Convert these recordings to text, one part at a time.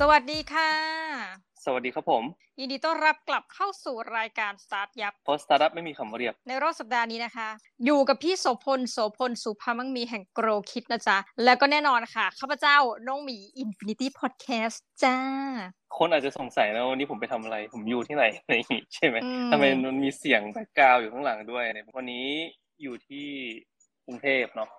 สวัสดีค่ะ สวัสดีครับผม ยินดีต้อนรับกลับเข้าสู่รายการ StartYupเพราะสตาร์ทอัพไม่มีคำว่าเรียบ ในรอบสัปดาห์นี้นะคะ อยู่กับพี่โสพลโสพลสุภามังมีแห่งโกรคิดนะจ๊ะ แล้วก็แน่นอนค่ะข้าพเจ้าน้องหมี Infinity Podcast จ้า คนอาจจะสงสัยนะวันนี้ผมไปทำอะไร ผมอยู่ที่ไหนอะไรอย่างงี้ใช่ไหมอืมทำไมมันมีเสียง background อยู่ข้างหลังด้วยเนี่ยวันนี้อยู่ที่กรุงเทพเนาะ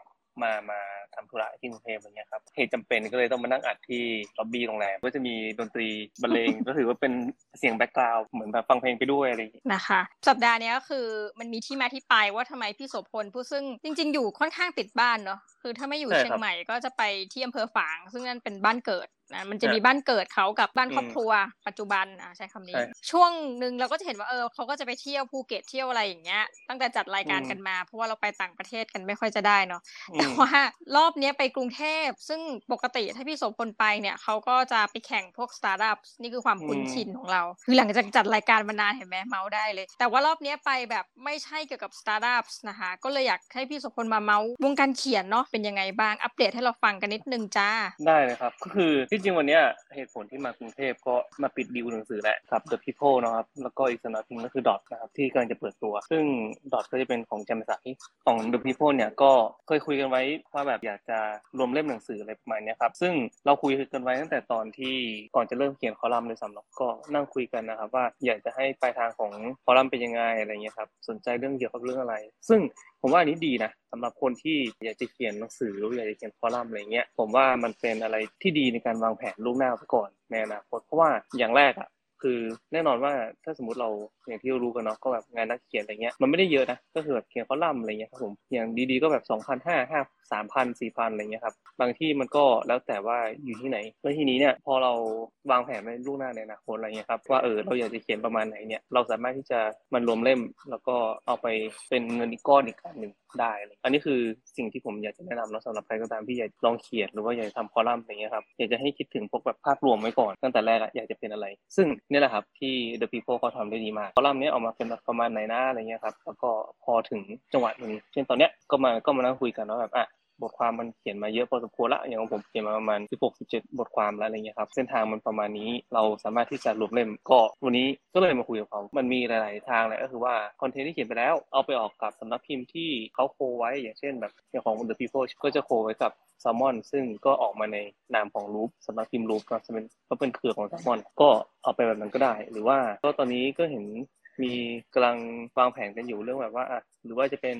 มามาทำธุระที่กรุงเทพอะไรเงี้ยครับเหตุจำเป็นก็เลยต้องมานั่งอัดที่ล็อบบี้โรงแรมก็จะมีดนตรีบรรเลงก็ถือว่าเป็นเสียง background เหมือนแบบฟังเพลงไปด้วยอะไรอย่างงี้นะคะ สัปดาห์เนี้ยก็คือมันมีที่มาที่ไปว่าทำไมพี่โสพลผู้ซึ่งจริง ๆ อยู่ค่อนข้างติดบ้านเนาะคือถ้าไม่อยู่ใช่ครับเชียงใหม่ก็จะไปที่อำเภอฝาง ซึ่งนั่นเป็นบ้านเกิด นะมันจะใช่มีบ้านเกิดเขากับบ้านอืมครอบครัวปัจจุบันอะใช้คำนี้ใช่ช่วงหนึ่งเราก็จะเห็นว่าเออเขาก็จะไปเที่ยวภูเก็ตเที่ยวอะไรอย่างเงี้ย ตั้งแต่จัดรายการอืมกันมา เพราะว่าเราไปต่างประเทศกันไม่ค่อยจะได้เนาะอืแต่มว่ารอบเนี้ยไปกรุงเทพ ซึ่งปกติถ้าพี่โสพลไปเนี่ยเขาก็จะไปแข่งพวกสตาร์ทอัพนี่คือความคุ้นอืมชินของเรา คือหลังจากจัดรายการมานานเห็นไหมเมาท์ได้เลย แต่ว่ารอบเนี้ยไปแบบไม่ใช่เกี่ยวกับสตาร์ทอัพนะคะก็เลยอยากให้พี่โสพลมาเมาท์วงการเขียนเนาะเป็นยังไงบ้างอัปเดตให้เราฟังกันนิดนึงจ้าได้เลยครับก็คือที่จริงวันเนี้ยเหตุผลที่มากรุงเทพก็มาปิดดีลหนังสือแหละกับ The People นะครับแล้วก็อีกสำนักพิมพ์ก็คือ Dot นะครับที่กำลังจะเปิดตัว ซึ่ง Dot ก็จะเป็นของแจำสายของ The People เนี่ยก็เคยคุยกันไว้ว่าแบบอยากจะรวมเล่มหนังสืออะไรประมาณนี้ครับซึ่งเราคุยกันไว้ตั้งแต่ตอนที่ก่อนจะเริ่มเขียนคอลัมน์เลยสำหรับก็นั่งคุยกันนะครับว่าอยากจะให้ปลายทางของคอลัมน์เป็นยังไงอะไรเงี้ยครับสนใจเรื่องเกี่ยวกับเรื่องอะไร ซึ่ง ผมว่าอันนี้ดีนะสำหรับคนที่อยากจะเขียนหนังสือหรืออยากจะเขียนคอลัมน์อะไรเงี้ยผมว่ามันเป็นอะไรที่ดีในการวางแผนล่วงหน้าไปก่อนในอนาคตเพราะว่าอย่างแรกอะ คือแน่นอนว่าถ้าสมมติเราอย่างที่รู้กันเนาะก็แบบงานนักเขียนอะไรเงี้ยมันไม่ได้เยอะนะก็คือแบบเขียนคอลัมน์อะไรเงี้ยครับผมอย่างดีๆก็แบบสองพันห้าห้าสามพันสี่พันอะไรเงี้ยครับบางที่มันก็แล้วแต่ว่าอยู่ที่ไหนแล้วทีนี้เนี่ยพอเราวางแผนไว้ล่วงหน้าในอนาคตอะไรเงี้ยครับว่าเออเราอยากจะเขียนประมาณไหนเนี่ยเราสามารถที่จะมันรวมเล่ม แล้วก็เอาไปเป็นเงินอีกก้อนอีกก้อนหนึ่งได้อะไรอันนี้คือสิ่งที่ผมอยากจะแนะนำเนาะสำหรับใครก็ตามที่อยากลองเขียนหรือว่าอยากจะทำคอลัมน์อะไรเงี้ยครับอยากจะให้คิดถึงพวกแบบภาพรวมไว้ก่อนตั้งแต่แรกอะอยากจะเป็นอะไร ซึ่งเนี่ี่แหละครับที่ The People เขาทำได้ดีมากคอลัมน์นี้ออกมาเป็นประมาณไหนนะอะไรเงี้ยครับแล้วก็พอถึงจังหวะหนึ่งเช่นตอนเนี้ยก็มาก็มานั่งคุยกันว่าแบบอะ บทความมันเขียนมาเยอะพอสมควรละอย่างของผมเขียนมาประมาณ 16 17 บทความแล้วอะไรเงี้ยครับเส้นทางมันประมาณนี้เราสามารถที่จะรวบเล่มก็วันนี้ก็เลยมาคุยกับเขา มันมีหลาย ๆ ทางเลยก็คือว่าคอนเทนต์ที่เขียนไปแล้ว เอาไปออกกับสำนักพิมพ์ที่เขาโคไว้อย่างเช่นแบบอย่างของ The People ก็จะโคไว้กับ s ซ l m o n ซึ่งก็ออกมาในนามของรูปสำนักพิมพ์รูปก็จะเป็นก็เป็นเครือของ s ซ l m o n ก็เอาไปแบบนั้นก็ได้ หรือว่าก็ตอนนี้ก็เห็นมีกำลังวางแผนกันอยู่เรื่องแบบว่าอะหรือว่าจะเป็น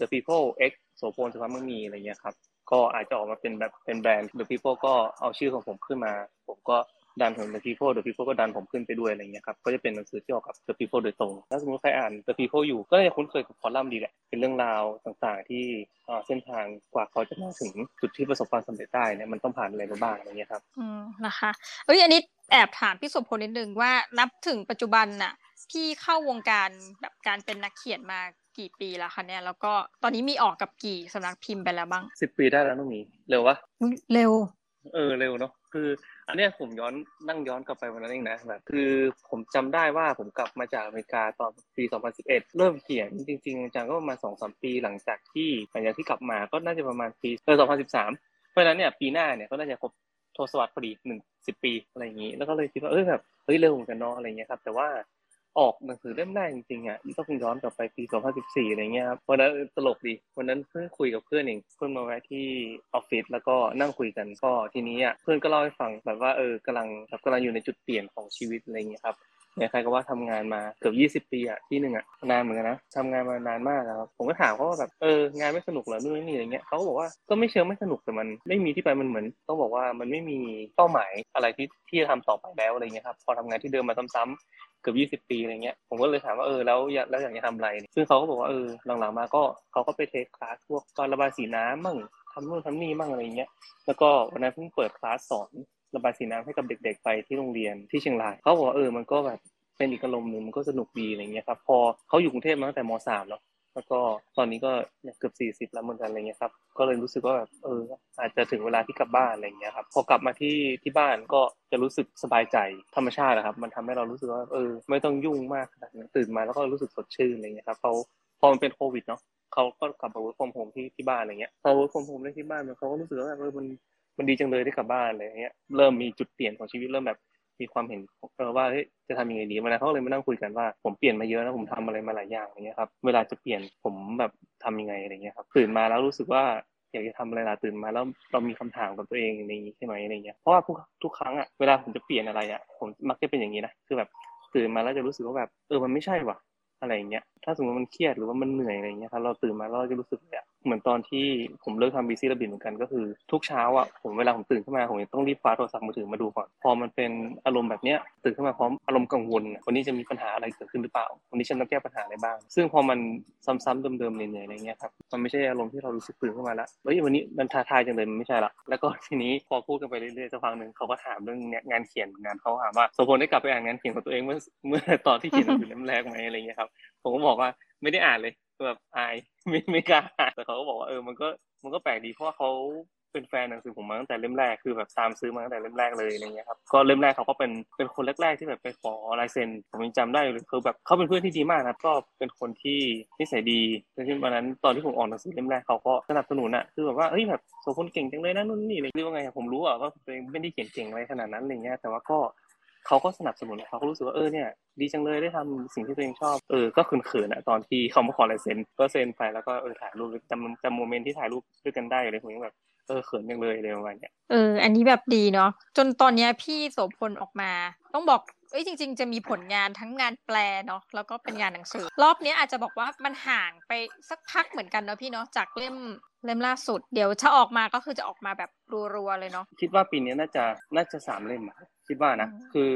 The People X โสพลสุภาพมังมีอะไรเงี้ยครับ ก็อาจจะออกมาเป็นแบบเป็นแบรนด์ The People ก็เอาชื่อของผมขึ้นมา ผมก็ดันของ The People The People ก็ดันผมขึ้นไปด้วยอะไรเงี้ยครับก็จะเป็นหนังสือที่ออกกับ The People โดยตรงถ้าสมมติใครอ่าน The People อยู่ก็จะคุ้นเคยกับคอลัมน์ดีแหละเป็นเรื่องราวต่างๆ ที่เส้นทางกว่าเขาจะมาถึงจุดที่ประสบความสำเร็จได้เนี่ยมันต้องผ่านอะไรมาบ้างอะไรเงี้ยครับอืมนะคะเอ้ยอันนี้แอบถามพี่โสพลนิดนึงว่านับถึงปัจจุบันน่ะพี่เข้าวงการแบบการเป็นนักเขียนมา กี่ปีแล้วคะเนี่ยแล้วก็ตอนนี้มีออกกับกี่สำนักพิมพ์ไปแล้วบ้างสิบปีได้แล้วน้องหมีเร็ววะอุ๊ยเร็ว เออเร็วเนาะคือ อันเนี้ยผมย้อนนั่งย้อนกลับไปวันนั้นเองนะแบบคือผมจำได้ว่าผมกลับมาจากอเมริกาตอนปี 2011 เริ่มเขียนจริงๆจังๆก็ประมาณสองสามปีหลังจากที่หลังจากที่กลับมาก็น่าจะประมาณปีเออ2013 เพราะฉะนั้นเนี่ยปีหน้าเนี่ยก็น่าจะครบทศวรรษพอดีหนึ่งสิบปีอะไรอย่างนี้ แล้วก็เลยคิดว่าเออแบบเฮ้ยเร็วเหมือนกันเนาะอะไรเงี้ยครับ แต่ว่า ออกหนังสือเล่มแรกจริงๆอะต้องย้อนกลับไปปี 2014อะไรเงี้ยครับวันนั้นตลกดีวันนั้นเพิ่งคุยกับเพื่อนเองเพื่อนมาแวะที่ออฟฟิศแล้วก็นั่งคุยกันก็ทีนี้อะเพื่อนก็เล่าให้ฟังแบบว่าเออกำลังแบบกำลังอยู่ในจุดเปลี่ยนของชีวิตอะไรเงี้ยครับเนี่ยใครก็ว่าทำงานมาเกือบ20 ปีอะที่หนึ่งอะนานเหมือนกันนะทำงานมานานมากนะครับผมก็ถามเขาว่าแบบเอองานไม่สนุกเหรอนู่นนี่อะไรเงี้ยเขาก็บอกว่าก็ไม่เชิงไม่สนุกแต่มันไม่มีที่ไปมันเหมือน ต้องบอกว่ามันไม่มีเป้าหมายอะไรที่ที่จะทำต่อไปแล้วอะไรเงี้ยครับพอทำงานที่เดิมมาซ้ำๆ เกือบยี่สิบปีอะไรเงี้ยผมก็เลยถามว่าเออแล้วอยากแล้วอยากจะทำอะไร ซึ่งเขาก็บอกว่าเออหลังๆมาก็เขาก็ไปเทคคลาสพวกการระบายสีน้ำมั่งทำนู่นทำนี่มั่งอะไรเงี้ยแล้วก็วันนั้นเพิ่งเปิดคลาสสอนระบายสีน้ำให้กับเด็ก ๆ ไปที่โรงเรียนที่เชียงรายเขาบอกว่าเออมันก็แบบเป็นอีกอารมณ์หนึ่งมันก็สนุกดีอะไรเงี้ยครับพอเขาอยู่กรุงเทพมาตั้งแต่มสามแล้ว แล้วก็ตอนนี้ก็เนี่ยเกือบสี่สิบแล้วเหมือนกันอะไรเงี้ยครับ ก็เลยรู้สึกว่าแบบเออ อาจจะถึงเวลาที่กลับบ้านอะไรเงี้ยครับ พอกลับมาที่ที่บ้านก็จะรู้สึกสบายใจธรรมชาตินะครับ มันทำให้เรารู้สึกว่าเออ ไม่ต้องยุ่งมากขนาดนั้นตื่นมาแล้วก็รู้สึกสดชื่นอะไรเงี้ยครับเขาพอมันเป็นโควิดเนาะเขาก็กลับมา work from home ที่ที่บ้านอะไรเงี้ยพอ work from home ได้ที่บ้านมันเขาก็รู้สึกว่าแบบเออมันมันดีจังเลยได้กลับบ้านอะไรเงี้ย เริ่มมีจุดเปลี่ยนของชีวิตเริ่มแบบ มีความเห็นเออว่าจะทำยังไงดีวันนั้นเขาเลยมานั่งคุยกันว่าผมเปลี่ยนมาเยอะแล้วผมทำอะไรมาหลายอย่างอย่างเงี้ยครับเวลาจะเปลี่ยนผมแบบทำยังไงอะไรเงี้ยครับตื่นมาแล้วรู้สึกว่าอยากจะทำอะไรล่ะตื่นมาแล้วเรามีคำถามกับตัวเองในนี้ใช่ไหมอะไรเงี้ยเพราะว่าทุกทุกครั้งอะเวลาผมจะเปลี่ยนอะไรอะผมมักจะเป็นอย่างนี้นะคือแบบตื่นมาแล้วจะรู้สึกว่าแบบเออมันไม่ใช่ว่ะอะไรเงี้ยถ้าสมมติมันเครียดหรือว่ามันเหนื่อยอะไรเงี้ยครับเราตื่นมาเราจะรู้สึกแบบ เหมือนตอนที่ผมเลิกทำบีซี่ระบินเหมือนกันก็คือ ทุกเช้าอะผมเวลาผมตื่นขึ้นมาผมต้องรีบคว้าโทรศัพท์มือถือมาดูก่อนพอมันเป็นอารมณ์แบบเนี้ยตื่นขึ้นมาพร้อมอารมณ์กังวลวันนี้จะมีปัญหาอะไรเกิดขึ้นหรือเปล่าวันนี้ฉันต้องแก้ปัญหาอะไรบ้าง ซึ่งพอมันซ้ำๆเดิมๆเหนื่อยๆอะไรเงี้ยครับมันไม่ใช่อารมณ์ที่เรารู้สึกตื่นขึ้นมาแล้วเฮ้ยวันนี้มันท้าทายจังเลยมันไม่ใช่ละแล้วก็ทีนี้พอพูดกันไปเรื่อยๆสักพักหนึ่งเขาก็ถามเรื่องงานเขียนงานเขาถามว่าโสพลได้กลับไปอ่านงานเขียนของตัวเองเมื่อเมื่อตอนที่เขียนหนังสือเล่มแรกไหมอะไรเงี้ยครับผมก็บอกว่าไม่ได้อ่านเลย แบบอายไม่ไม่กล้าแต่เขาก็บอกว่าเออมันก็มันก็แปลกดีเพราะว่าเขาเป็นแฟนหนังสือผมมาตั้งแต่เล่มแรกคือแบบตามซื้อมาตั้งแต่เล่มแรกเลยอะไรเงี้ยครับก็เล่มแรกเขาก็เป็นเป็นคนแรกๆที่แบบไปขอลายเซ็นผมยังจำได้เลยคือแบบเขาเป็นเพื่อนที่ดีมากนะก็เป็นคนที่นิสัยดีดังนั้นวันนั้นตอนที่ผมออกหนังสือเล่มแรกเขาก็สนับสนุนอะคือแบบว่าเฮ้ยแบบโสพลเก่งจังเลยนะนู่นนี่อะไรเรียกว่าไงผมรู้อะว่าตัวเองไม่ได้เก่งเก่งอะไรขนาดนั้นอะไรเงี้ยแต่ว่าก็ เขาก็สนับสนุนเขาก็รู้สึกว่าเออเนี่ยดีจังเลยได้ทำสิ่งที่ตัวเองชอบเออก็เขินๆอะตอนที่เขามาขอลายเซ็นก็เซ็นไปแล้วก็เออถ่ายรูปจำจำโมเมนต์ที่ถ่ายรูปด้วยกันได้เลยผมยังแบบเออเขินจังเลยอะไรประมาณเนี้ยเออ อันนี้แบบดีเนาะจนตอนเนี้ยพี่โสพลออกมา ต้องบอกเอ้ยจริง ๆ จะมีผลงานทั้งงานแปลเนาะแล้วก็เป็นงานหนังสือ รอบเนี้ยอาจจะบอกว่ามันห่างไปสักพักเหมือนกันเนาะพี่เนาะจากเล่มเล่มล่าสุด เดี๋ยวถ้าออกมาก็คือจะออกมาแบบรัวๆเลยเนาะคิดว่าปีนี้น่าจะน่าจะสามเล่มอะ คิดว่านะอืมคือ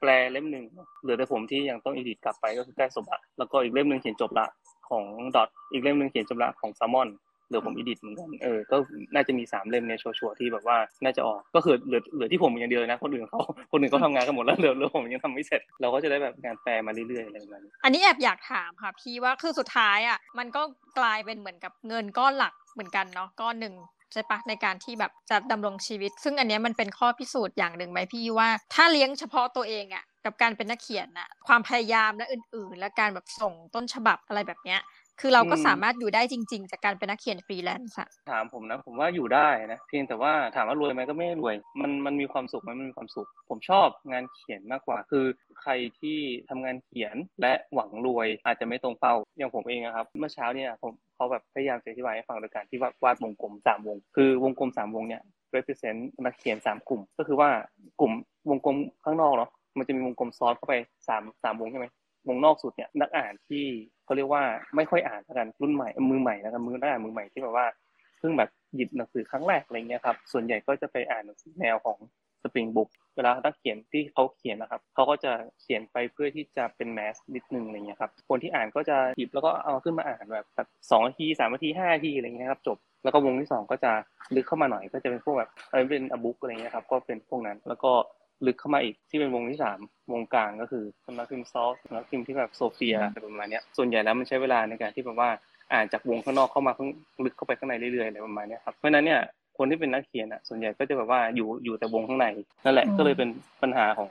แปลเล่มหนึ่งเหลือแต่ผมที่ยังต้อง edit กลับไปก็คือใกล้ศพละแล้วก็อีกเล่มหนึ่งเขียนจบละของ Dot อีกเล่มหนึ่งเขียนจบละของแซมมอนเหลือผม edit เหมือนกันเออก็น่าจะมีสามเล่มเนี่ยชัวร์ๆที่แบบว่าน่าจะออกก็คือเหลือเหลือที่ผมอย่างเดียวเลยนะคนอื่นเขาคนอื่นเขาทำงานกันหมดแล้วเหลือเหลือผมยังทำไม่เสร็จ เราก็จะได้แบบงานแปลมาเรื่อยๆอะไรประมาณนี้อันนี้แอบอยากถามค่ะพี่ว่าคือสุดท้ายอะมันก็กลายเป็นเหมือนกับเงินก้อนหลักเหมือนกันเนาะก้อนหนึ่งใช่ปะในการที่แบบจะดำรงชีวิต ซึ่งอันนี้มันเป็นข้อพิสูจน์อย่างหนึ่งไหมพี่ว่า ถ้าเลี้ยงเฉพาะตัวเองอะกับการเป็นนักเขียนน่ะความพยายามและอื่น ๆ และการแบบส่งต้นฉบับอะไรแบบเนี้ย คือเราก็อืมสามารถอยู่ได้จริง ๆ จากการเป็นนักเขียนฟรีแลนซ์อะถามผมนะ ผมว่าอยู่ได้นะ เพียงแต่ว่าถามว่ารวยไหมก็ไม่รวย มันมันมีความสุขไหมมันมีความสุข ผมชอบงานเขียนมากกว่า คือใครที่ทำงานเขียนและหวังรวยอาจจะไม่ตรงเป้า อย่างผมเองอะครับ เมื่อเช้าเนี่ยผมเขาแบบพยายามจะอธิบายให้ฟังโดยการที่วาดวาดวงกลมสามวง คือวงกลมสามวงเนี่ย represent นักเขียนสามกลุ่ม ก็คือว่ากลุ่มวงกลมข้างนอกเนาะมันจะมีวงกลมซ้อนเข้าไปสามสามวงใช่ไหม วงนอกสุดเนี่ยนักอ่านที่เขาเรียกว่าไม่ค่อยอ่านกันรุ่นใหม่มือใหม่แล้วกันมือนักอ่านมือใหม่ที่แบบว่าเพิ่งแบบหยิบหนังสือครั้งแรกอะไรเงี้ยครับส่วนใหญ่ก็จะไปอ่านหนังสือแนวของสปริงบุ๊กเวลานักเขียนที่เขาเขียนนะครับเขาก็จะเขียนไปเพื่อที่จะเป็นแมสนิดนึงอะไรเงี้ยครับคนที่อ่านก็จะหยิบแล้วก็เอาขึ้นมาอ่านแบบแบบสองนาทีสามนาทีห้านาทีอะไรเงี้ยครับจบแล้วก็วงที่สองก็จะลึกเข้ามาหน่อยก็จะเป็นพวกแบบเออเป็นอบุ๊กอะไรเงี้ยครับก็เป็นพวกนั้นแล้วก็ ลึกเข้ามาอีกที่เป็นวงที่สามวงกลางก็คือสำนักพิมพ์ซอฟสำนักพิมพ์ที่แบบโซเฟียอะไรประมาณเนี้ยส่วนใหญ่แล้วมันใช้เวลาในการที่แบบว่าอ่านจากวงข้างนอกเข้ามาข้างลึกเข้าไปข้างในเรื่อยๆอะไรประมาณเนี้ยครับเพราะฉะนั้นเนี่ย คนที่เป็นนักเขียนอะ ส่วนใหญ่ก็จะแบบว่าอยู่อยู่แต่วงข้างในนั่นแหละก็เลยเป็นปัญหาของ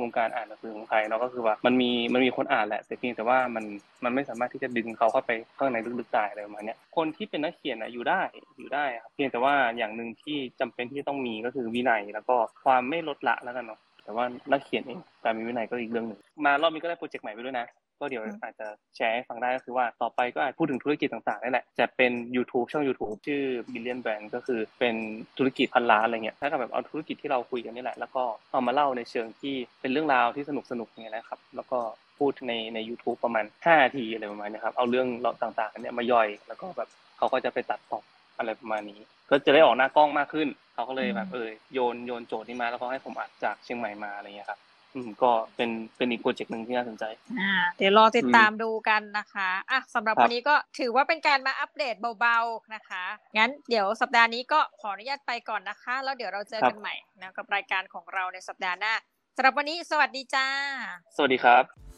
วงการอ่านหนังสือของไทยเนาะก็คือว่ามันมีมันมีคนอ่านแหละแต่เพียงแต่ว่ามันมันไม่สามารถที่จะดึงเขาเข้าไปข้างในลึกๆได้อะไรประมาณเนี้ยคนที่เป็นนักเขียนอะอยู่ได้อยู่ได้ครับเพียงแต่ว่าอย่างหนึ่งที่จำเป็นที่จะต้องมีก็คือวินัยแล้วก็ความไม่ลดละแล้วกันเนาะแต่ว่านักเขียนเองการมีวินัยก็อีกเรื่องหนึ่งมารอบนี้ก็ได้โปรเจกต์ใหม่ไปด้วยนะ ก็เดี๋ยวอาจจะแชร์ให้ฟังได้ก็คือว่าต่อไปก็อาจพูดถึงธุรกิจต่างๆนี่แหละจะเป็น YouTube ช่อง YouTube ชื่อ Billion Brand ก็คือเป็นธุรกิจพันล้านอะไรเงี้ยถ้ากับแบบเอาธุรกิจที่เราคุยกันนี่แหละ แล้วก็เอามาเล่าในเชิงที่เป็นเรื่องราวที่สนุกสนุกๆเนี่ยนะครับ แล้วก็พูดในใน YouTube ประมาณ5นาทีอะไรประมาณนี้ครับเอาเรื่องเราต่างๆเนี่ยมาย่อย แล้วก็แบบเขาก็จะไปตัดต่ออะไรประมาณนี้ ก็จะได้ออกหน้ากล้องมากขึ้น เขาก็เลยแบบเออโยนโยนโจทย์นี้มาแล้วก็ให้ผมอัดจากเชียงใหม่มาอะไรเงี้ยครับอืม ก็เป็นเป็นอีกโปรเจกต์หนึ่งที่น่าสนใจ อ่า เดี๋ยวรอติดตามดูกันนะคะอะสำหรับครับวันนี้ก็ถือว่าเป็นการมาอัปเดตเบาๆนะคะ งั้นเดี๋ยวสัปดาห์นี้ก็ขออนุญาตไปก่อนนะคะ แล้วเดี๋ยวเราเจอกันใหม่นะกับรายการของเราในสัปดาห์หน้าสำหรับวันนี้สวัสดีจ้า สวัสดีครับ